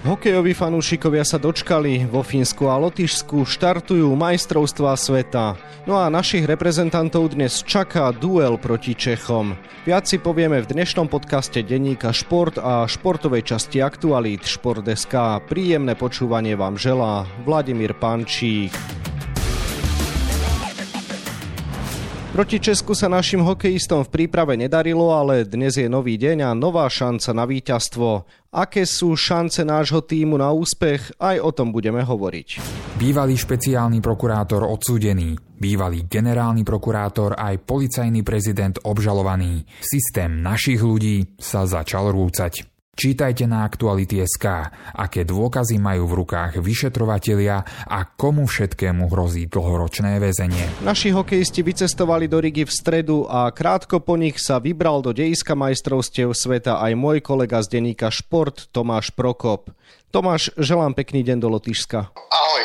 Hokejoví fanúšikovia sa dočkali. Vo Fínsku a Lotyšsku štartujú majstrovstvá sveta. No a našich reprezentantov dnes čaká duel proti Čechom. Viac si povieme v dnešnom podcaste denníka Šport a športovej časti Aktualít Šport.sk. Príjemné počúvanie vám želá Vladimír Pančík. Proti Česku sa našim hokejistom v príprave nedarilo, ale dnes je nový deň a nová šanca na víťazstvo. Aké sú šance nášho týmu na úspech, aj o tom budeme hovoriť. Bývalý špeciálny prokurátor odsúdený, bývalý generálny prokurátor aj policajný prezident obžalovaný. Systém našich ľudí sa začal rúcať. Čítajte na Aktuality.sk, aké dôkazy majú v rukách vyšetrovatelia a komu všetkému hrozí dlhoročné väzenie. Naši hokejisti vycestovali do Rigi v stredu a krátko po nich sa vybral do dejiska majstrovstiev sveta aj môj kolega z denníka Šport Tomáš Prokop. Tomáš, želám pekný deň do Lotyšska. Ahoj.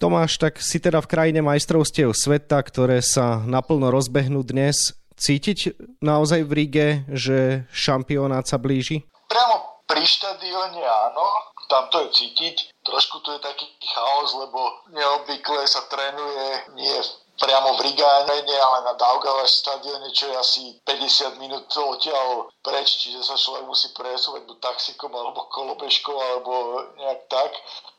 Tomáš, tak si teda v krajine majstrovstiev sveta, ktoré sa naplno rozbehnú dnes. Cítiť naozaj v Rige, že šampionát sa blíži? Priamo pri štadióne áno, tam to je cítiť. Trošku tu je taký chaos, lebo neobvykle sa trénuje nie priamo v Rigáne, ale na Daugavaš stadióne, čo je asi 50 minút odtiaľ preč, čiže sa človek musí presúvať buď taxikom, alebo kolobežkou, alebo nejak tak.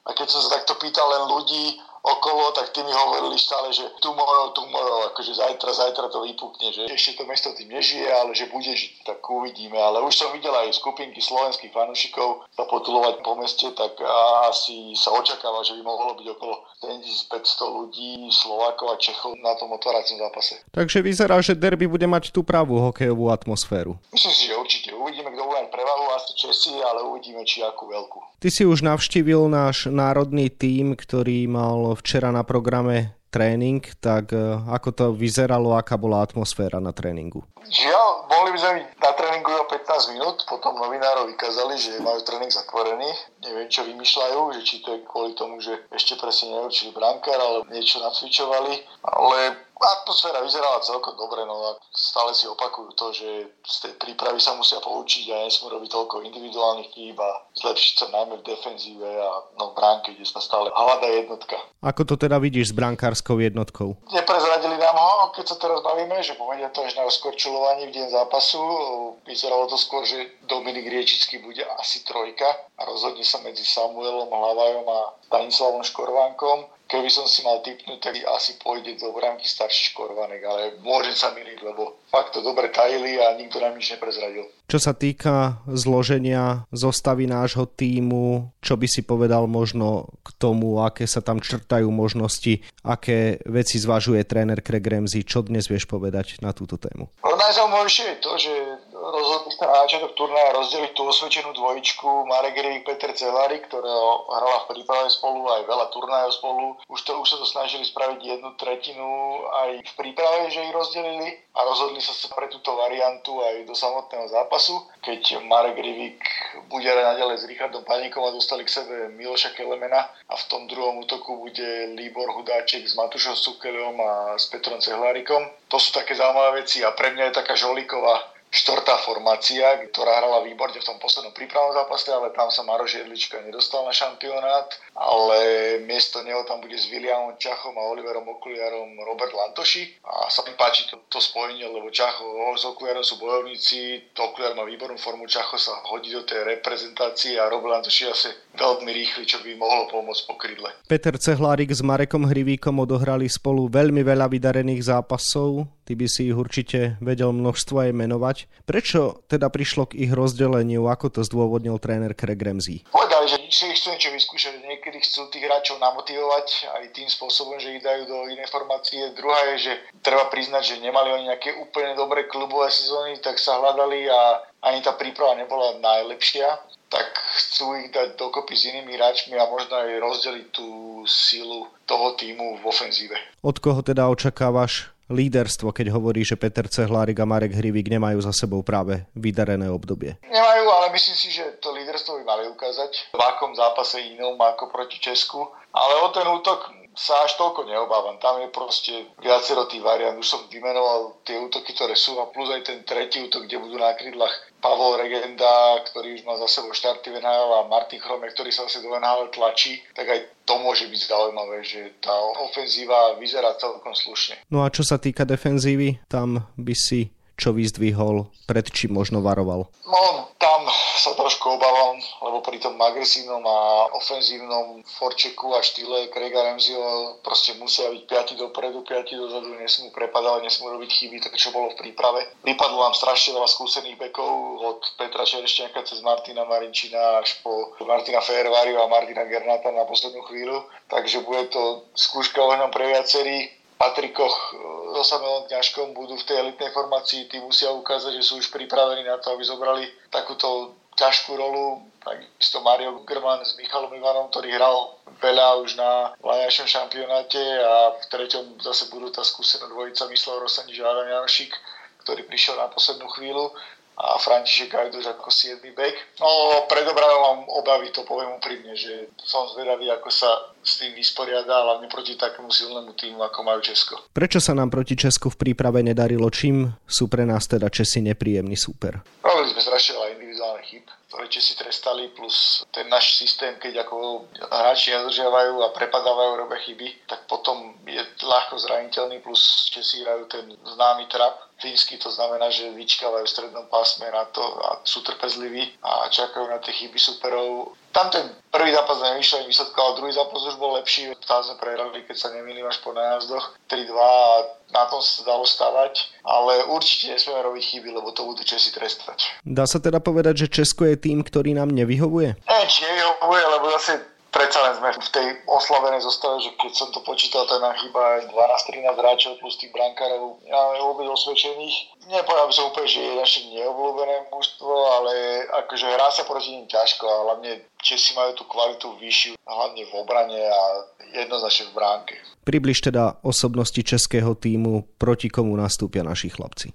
A keď som sa takto pýtal len ľudí, okolo, tak tí mi hovorili stále, že tomorrow, tomorrow, akože zajtra, zajtra to vypukne, že ešte to mesto tým nežije, ale že bude žiť, tak uvidíme. Ale už som videl aj skupinky slovenských fanúšikov sa potulovať po meste, tak asi sa očakáva, že by mohlo byť okolo 7500 ľudí, Slovákov a Čechov na tom otváracom zápase. Takže vyzerá, že derby bude mať tú pravú hokejovú atmosféru. Myslím si, že určite. Uvidíme, kto bude mať prevahu, asi Česi, ale uvidíme, či akú veľkú. Ty si už navštívil náš národný tím, ktorý mal včera na programe tréning, tak e, ako to vyzeralo, aká bola atmosféra na tréningu? Žiaľ, boli sme na tréningu o 15 minút, potom novinárov vykázali, že majú tréning zatvorený. Neviem, čo vymýšľajú, že či to je kvôli tomu, že ešte presne neurčili brankár, ale niečo nacvičovali. Ale Atmosféra vyzerala celkom dobre, no a stále si opakujú to, že z tej prípravy sa musia poučiť a nesmú robiť toľko individuálnych chýb a zlepšiť sa najmä v defenzíve a no, v bránke, kde sa stále hľadá jednotka. Ako to teda vidíš s brankárskou jednotkou? Neprezradili nám ho, keď sa teraz bavíme, že povedia to až na skorčulovaní v deň zápasu. Vyzeralo to skôr, že Dominik Riečický bude asi trojka a rozhodne sa medzi Samuelom Hlavajom a Stanislavom Škorvánkom keby som si mal typnúť, tak asi pôjde do bránky starší Škorvanek, ale môžem sa miliť, lebo fakt to dobre tajili a nikto nám nič neprezradil. Čo sa týka zloženia zostavy nášho týmu, čo by si povedal možno k tomu, aké sa tam črtajú možnosti, aké veci zvažuje tréner Craig Ramsey, čo dnes vieš povedať na túto tému? No, najzaujímavejšie je to, že rozhodli sa na začiatok turnaja rozdeliť tú osvedčenú dvojičku Marek Rivik, Peter Celari, ktorá hrala v príprave spolu aj veľa turnajov spolu. Už, to, už sa to snažili spraviť jednu tretinu aj v príprave, že ich rozdelili a rozhodli sa pre túto variantu aj do samotného zápasu. Keď Marek Rivik bude naďalej s Richardom Paníkom a dostali k sebe Miloša Kelemena a v tom druhom útoku bude Líbor Hudáček s Matušom Sukeliom a s Petrom Cehlárikom. To sú také zaujímavé veci a pre mňa je taká žolíková štvrtá formácia, ktorá hrala výborne v tom poslednom prípravnom zápase, ale tam sa Maroš Jedlička nedostal na šampionát, ale miesto neho tam bude s Williamom Čachom a Oliverom Okuliarom Robert Lantoši a sa mi páči to, to spojenie, lebo Čacho s Okuliarom sú bojovníci, Okuliar má výbornú formu, Čacho sa hodí do tej reprezentácie a Robert Lantoši asi veľmi rýchly, čo by mohlo pomôcť po krydle. Peter Cehlárik s Marekom Hrivíkom odohrali spolu veľmi veľa vydarených zápasov, ty by si ich určite vedel množstvo aj menovať. Prečo teda prišlo k ich rozdeleniu, ako to zdôvodnil tréner Craig Ramsey? Povedali, že si chcú niečo vyskúšať, niekedy chcú tých hráčov namotivovať aj tým spôsobom, že ich dajú do inej formácie. Druhá je, že treba priznať, že nemali oni nejaké úplne dobré klubové sezóny, tak sa hľadali a ani tá príprava nebola najlepšia tak chcú ich dať dokopy s inými hráčmi a možno aj rozdeliť tú sílu toho týmu v ofenzíve. Od koho teda očakávaš líderstvo, keď hovorí, že Peter Cehlárik a Marek Hrivík nemajú za sebou práve vydarené obdobie? Nemajú, ale myslím si, že to líderstvo by mali ukázať v akom zápase inom ako proti Česku. Ale o ten útok sa až toľko neobávam. Tam je proste viacero tých variant. Už som vymenoval tie útoky, ktoré sú a plus aj ten tretí útok, kde budú na krídlach Pavol Regenda, ktorý už má za sebou štarty v NHL a Martin Chrome, ktorý sa asi do NHL tlačí, tak aj to môže byť zaujímavé, že tá ofenzíva vyzerá celkom slušne. No a čo sa týka defenzívy, tam by si čo vyzdvihol, pred čím možno varoval? No, tam sa trošku obávam, lebo pri tom agresívnom a ofenzívnom forčeku a štýle Craiga Ramseyho proste musia byť 5 dopredu, 5 dozadu, nesmú prepadať, nesmú robiť chyby, tak čo bolo v príprave. Vypadlo vám strašne veľa skúsených bekov od Petra Čerešťanka cez Martina Marinčina až po Martina Fervariu a Martina Gernata na poslednú chvíľu, takže bude to skúška ohňom pre viacerých Patrikoch so Samuelom Kňažkom budú v tej elitnej formácii, tí musia ukázať, že sú už pripravení na to, aby zobrali takúto ťažkú rolu. Takisto Mario Grman s Michalom Ivanom, ktorý hral veľa už na vlaňajšom šampionáte a v treťom zase budú tá skúsená dvojica Myslel Rosani a Adam Janošik, ktorý prišiel na poslednú chvíľu a František Gajduš ako 7. back. No, pred mám obavy, to poviem úprimne, že som zvedavý, ako sa s tým vysporiada, hlavne proti takému silnému týmu, ako majú Česko. Prečo sa nám proti Česku v príprave nedarilo? Čím sú pre nás teda Česi nepríjemný súper? Robili sme strašne veľa individuálnych chyb, ktoré Česi trestali, plus ten náš systém, keď ako hráči nedržiavajú a prepadávajú, robia chyby, tak potom je ľahko zraniteľný, plus Česi hrajú ten známy trap, fínsky, to znamená, že vyčkávajú v strednom pásme na to a sú trpezliví a čakajú na tie chyby superov. Tam ten prvý zápas nevyšiel výsledko, ale druhý zápas už bol lepší. Tam sme prehrali, keď sa nemýlim až po nájazdoch 3-2 a na tom sa dalo stavať, ale určite nesmieme robiť chyby, lebo to budú Česi trestať. Dá sa teda povedať, že Česko je tým, ktorý nám nevyhovuje? Ne, či nevyhovuje, lebo zase predsa len sme v tej oslavenej zostave, že keď som to počítal, tak nám chýba 12-13 hráčov plus tých brankárov. Ja vôbec osvedčených. Nepovedal by som úplne, že je naše neobľúbené mužstvo, ale akože hrá sa proti ním ťažko a hlavne Česi majú tú kvalitu vyššiu, hlavne v obrane a jednoznačne v bránke. Približ teda osobnosti českého týmu, proti komu nastúpia naši chlapci.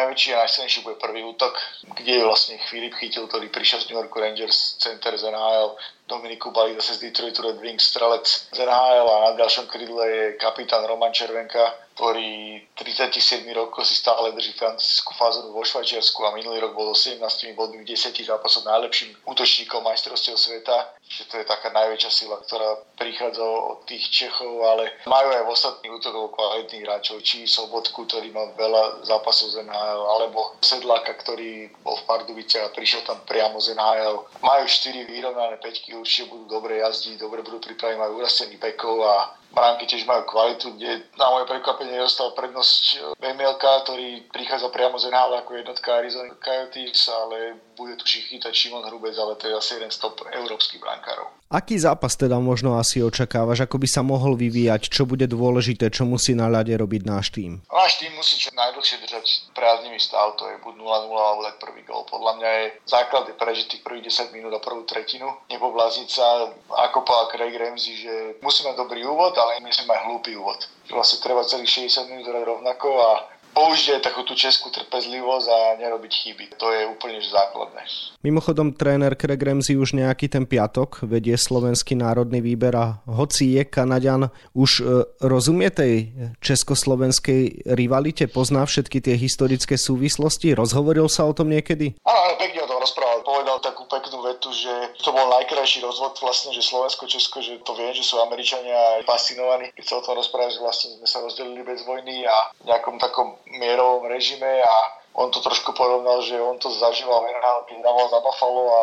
Najväčší a najsilnejší bude prvý útok, kde vlastne Filip chytil, ktorý prišiel z New York Rangers, center z NHL, Dominiku Bali zase z Detroit Red Wings, strelec z NHL a na ďalšom krydle je kapitán Roman Červenka, ktorý 37 rokov si stále drží francúzsku fázonu vo Švajčiarsku a minulý rok bol 17 bodmi v 10 zápasoch najlepším útočníkom majstrovstiev sveta. Že to je taká najväčšia sila, ktorá prichádza od tých Čechov, ale majú aj v ostatných útokov kvalitných hráčov, či Sobotku, ktorý má veľa zápasov z NHL, alebo Sedláka, ktorý bol v Pardubice a prišiel tam priamo z NHL. Majú 4 vyrovnané peťky, určite budú dobre jazdiť, dobre budú pripraviť, majú urastený pekov a bránky tiež majú kvalitu, kde na moje prekvapenie dostal prednosť Bemielka, ktorý prichádza priamo z NHL ako jednotka Arizona Coyotes, ale bude tu chytať Šimon Hrubec, ale to je asi jeden z top európskych brankárov. Aký zápas teda možno asi očakávaš, ako by sa mohol vyvíjať, čo bude dôležité, čo musí na ľade robiť náš tým? Náš tým musí čo najdlhšie držať prázdnivý stav, to je buď 0-0 alebo dať prvý gol. Podľa mňa je základ je prežiť tých prvých 10 minút a prvú tretinu. Nepobláziť sa, ako povedal Craig Ramsey, že musíme mať dobrý úvod, ale musíme mať hlúpy úvod. Vlastne treba celých 60 minút rovnako a použiť aj takú tú českú trpezlivosť a nerobiť chyby. To je úplne základné. Mimochodom, tréner Craig Ramsey už nejaký ten piatok vedie slovenský národný výber a hoci je Kanaďan, už e, rozumie tej československej rivalite, pozná všetky tie historické súvislosti, rozhovoril sa o tom niekedy? Áno, pekne o tom rozprával. Povedal takú peknú vetu, že to bol najkrajší rozvod vlastne, že Slovensko, Česko, že to viem, že sú Američania fascinovaní, keď sa o tom rozprávali, že vlastne sme sa rozdelili bez vojny a v nejakom takom mierovom režime a on to trošku porovnal, že on to zažíval NHL, keď hrával za Buffalo a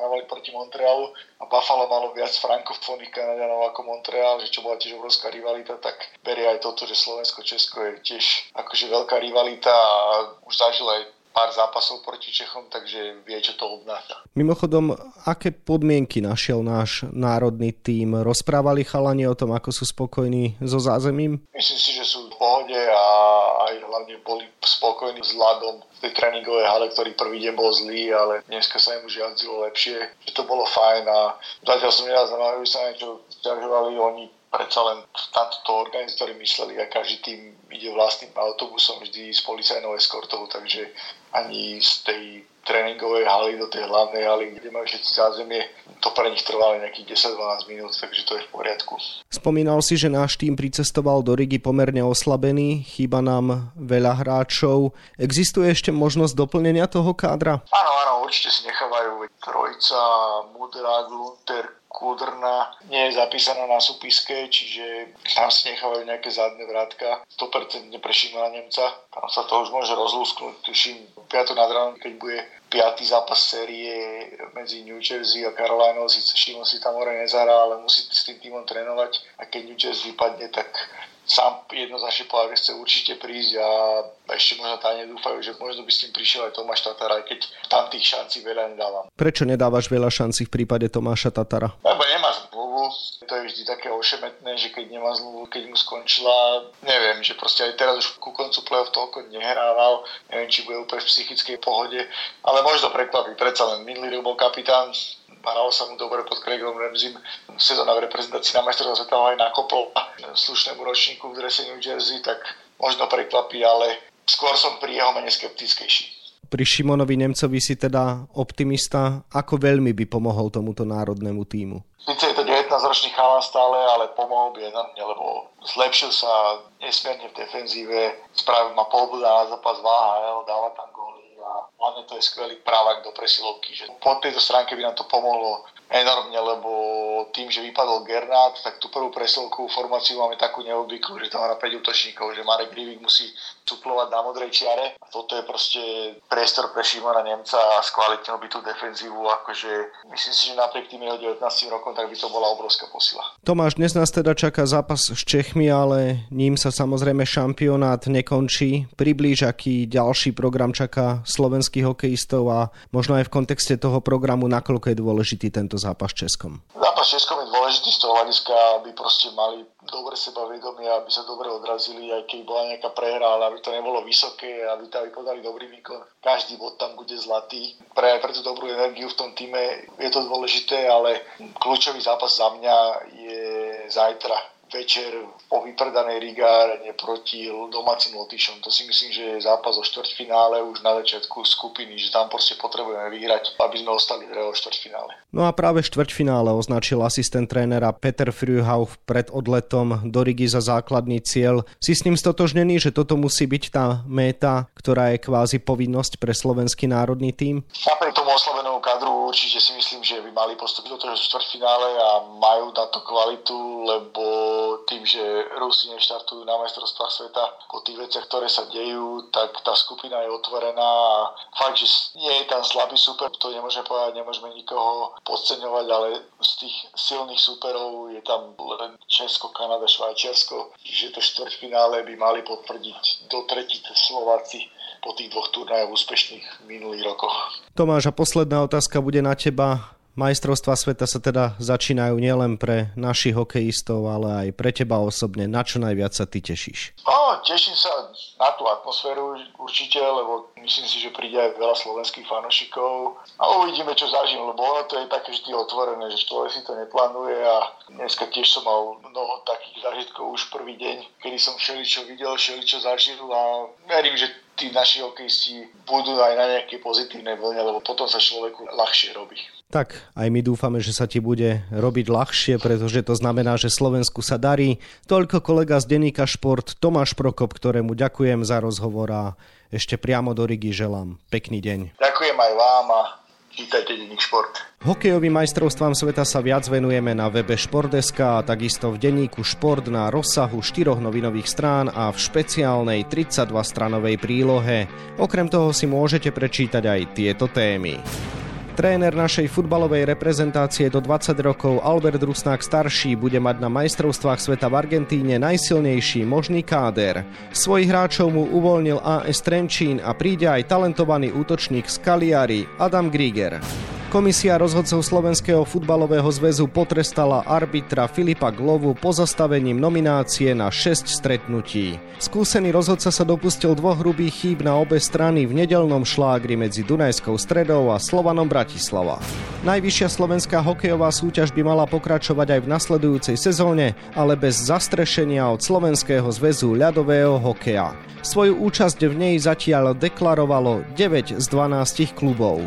hrávali proti Montrealu a Buffalo malo viac frankofónnych Kanadianov ako Montreal, že čo bola tiež obrovská rivalita, tak berie aj toto, že Slovensko-Česko je tiež akože veľká rivalita a už zažil aj pár zápasov proti Čechom, takže vie, čo to obnáša. Mimochodom, aké podmienky našiel náš národný tím? Rozprávali chalani o tom, ako sú spokojní so zázemím? Myslím si, že sú v pohode a aj hlavne boli spokojní s ľadom v tej tréningovej hale, ktorý prvý deň bol zlý, ale dneska sa im už jazdilo lepšie, že to bolo fajn a zatiaľ som nezaznamenal, že sa niečo stiažovali, oni predsa len na toto organizátori mysleli a každý tým ide vlastným autobusom vždy s policajnou eskortou, takže ani z tej tréningovej haly do tej hlavnej haly, kde majú všetci zázemie, to pre nich trvalo nejakých 10-12 minút, takže to je v poriadku. Spomínal si, že náš tým pricestoval do Rigi pomerne oslabený, chýba nám veľa hráčov. Existuje ešte možnosť doplnenia toho kádra? Áno, áno, určite si nechávajú Trojca, Mudra, Glunter, Kudrna nie je zapísaná na súpiske, čiže tam si nechávajú nejaké zadné vrátka. 100% nepreším na Nemca. Tam sa to už môže rozlúsknuť. Tuším, 5. nad ráno, keď bude piatý zápas série medzi New Jersey a Carolina, síce Šimon si tam hore nezahra, ale musí s tým týmom trénovať a keď New Jersey vypadne, tak sám jednoznačne povedal, že chce určite prísť a ešte možno tá nedúfajú, že možno by s tým prišiel aj Tomáš Tatar, aj keď tam tých šancí veľa nedávam. Prečo nedávaš veľa šancí v prípade Tomáša Tatara? Lebo nemá to je vždy také ošemetné, že keď nemá zmluvu, keď mu skončila, neviem, že proste aj teraz už ku koncu play-off toľko nehrával, neviem, či bude úplne v psychickej pohode, ale možno prekvapí, predsa len minulý rok bol kapitán, hralo sa mu dobre pod Craigom Ramsey. Sezóna v reprezentácii na majstrovstve sveta aj nakopol slušnému ročníku v drese New Jersey, tak možno prekvapí, ale skôr som pri jeho mene skeptickejší. Pri Šimonovi Nemcovi si teda optimista, ako veľmi by pomohol tomuto národnému týmu? 19-ročný chalan stále, ale pomohol by enormne, lebo zlepšil sa nesmierne v defenzíve, spravil ma polbuda na zápas v AHL, dáva tam hlavne to je skvelý právak do presilovky, že po tejto stránke by nám to pomohlo enormne, lebo tým, že vypadol Gernát, tak tú prvú presilovku formáciu máme takú neobvyklú, že tam má 5 útočníkov, že Marek Rivik musí suplovať na modrej čiare. A toto je proste priestor pre Šimona Nemca a skvalitnil by tú defenzívu. Akože myslím si, že napriek tým jeho 19 rokom, tak by to bola obrovská posila. Tomáš, dnes nás teda čaká zápas s Čechmi, ale ním sa samozrejme šampionát nekončí. Priblíž, aký ďalší program čaká slovenských hokejistov a možno aj v kontexte toho programu, nakoľko je dôležitý tento zápas Českom. Zápas Českom je dôležitý z toho hľadiska, aby proste mali dobre sebavedomie, aby sa dobre odrazili, aj keď bola nejaká prehra, ale aby to nebolo vysoké, aby tam podali dobrý výkon. Každý bod tam bude zlatý. Pre, pre tú dobrú energiu v tom týme je to dôležité, ale kľúčový zápas za mňa je zajtra večer po vypredanej Rigárne proti domácim Lotyšom. To si myslím, že je zápas o štvrťfinále už na začiatku skupiny, že tam proste potrebujeme vyhrať, aby sme ostali v štvrťfinále. No a práve štvrťfinále označil asistent trénera Peter Frühauch pred odletom do Rigi za základný cieľ. Si s ním stotožnený, že toto musí byť tá méta, ktorá je kvázi povinnosť pre slovenský národný tím? Napriek tomu oslovenému kadru určite si myslím, že by mali postúpiť do toho štvrťfinále a majú na to kvalitu, lebo tým, že Rusi neštartujú na majstrovstvách sveta po tých veciach, ktoré sa dejú, tak tá skupina je otvorená a fakt, že nie je tam slabý super, to nemôžeme povedať, nemôžeme nikoho podceňovať, ale z tých silných superov je tam len Česko, Kanada, Švajčiarsko, že to štvrťfinále by mali potvrdiť do tretice Slováci po tých dvoch turnajoch úspešných minulých rokoch. Tomáš, a posledná otázka bude na teba. Majstrovstva sveta sa teda začínajú nielen pre našich hokejistov, ale aj pre teba osobne. Na čo najviac sa ty tešíš? Teším sa na tú atmosféru určite, lebo myslím si, že príde aj veľa slovenských fanošikov a uvidíme, čo zažijem, lebo ono to je také vždy otvorené, že človek si to neplánuje a dneska tiež som mal mnoho takých zážitkov už prvý deň, kedy som všeličo videl, všeličo zažil a verím, že tí naši hokejisti budú aj na nejaké pozitívnej vlne, lebo potom sa človeku ľahšie robí. Tak, aj my dúfame, že sa ti bude robiť ľahšie, pretože to znamená, že Slovensku sa darí. Toľko kolega z denníka Šport Tomáš Prokop, ktorému ďakujem za rozhovor a ešte priamo do Rigi želám pekný deň. Ďakujem aj vám a Vítajte denník Šport. Hokejovým majstrovstvám sveta sa viac venujeme na webe Športdeska a takisto v denníku Šport na rozsahu 4 novinových strán a v špeciálnej 32-stranovej prílohe. Okrem toho si môžete prečítať aj tieto témy. Tréner našej futbalovej reprezentácie do 20 rokov Albert Rusnák starší bude mať na majstrovstvách sveta v Argentíne najsilnejší možný káder. Svojich hráčov mu uvoľnil AS Trenčín a príde aj talentovaný útočník z Kaliari Adam Grieger. Komisia rozhodcov Slovenského futbalového zväzu potrestala arbitra Filipa Glovu pozastavením nominácie na 6 stretnutí. Skúsený rozhodca sa dopustil dvoch hrubých chýb na obe strany v nedelnom šlágri medzi Dunajskou stredou a Slovanom Bratislava. Najvyššia slovenská hokejová súťaž by mala pokračovať aj v nasledujúcej sezóne, ale bez zastrešenia od Slovenského zväzu ľadového hokeja. Svoju účasť v nej zatiaľ deklarovalo 9 z 12 klubov.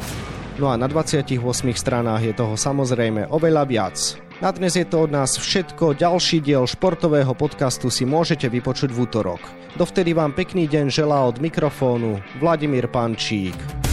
No a na 28 stranách je toho samozrejme oveľa viac. Na dnes je to od nás všetko. Ďalší diel športového podcastu si môžete vypočuť v útorok. Dovtedy vám pekný deň želá od mikrofónu Vladimír Pančík.